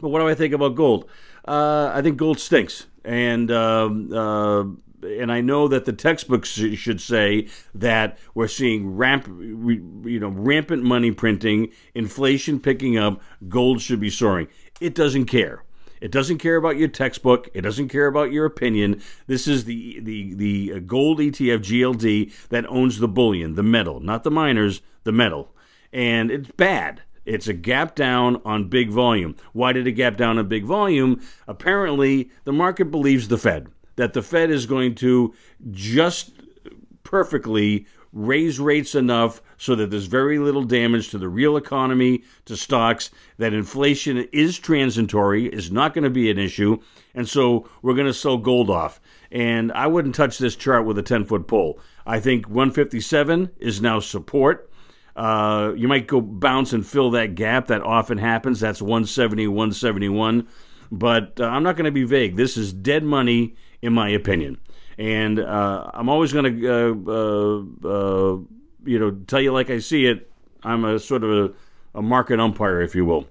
But what do I think about gold? Uh, I think gold stinks, and um, uh, and I know that the textbooks should say that we're seeing ramp, you know, rampant money printing, inflation picking up, gold should be soaring. It doesn't care. It doesn't care about your textbook. It doesn't care about your opinion. This is the the the gold ETF GLD that owns the bullion, the metal, not the miners, the metal, and it's bad. It's a gap down on big volume. Why did it gap down on big volume? Apparently, the market believes the Fed that the Fed is going to just perfectly raise rates enough so that there's very little damage to the real economy, to stocks, that inflation is transitory, is not going to be an issue, and so we're going to sell gold off. And I wouldn't touch this chart with a 10 foot pole. I think 157 is now support. Uh, you might go bounce and fill that gap. That often happens. That's 170, 171. But uh, I'm not going to be vague. This is dead money, in my opinion. And uh, I'm always going to, uh, uh, you know, tell you like I see it. I'm a sort of a, a market umpire, if you will.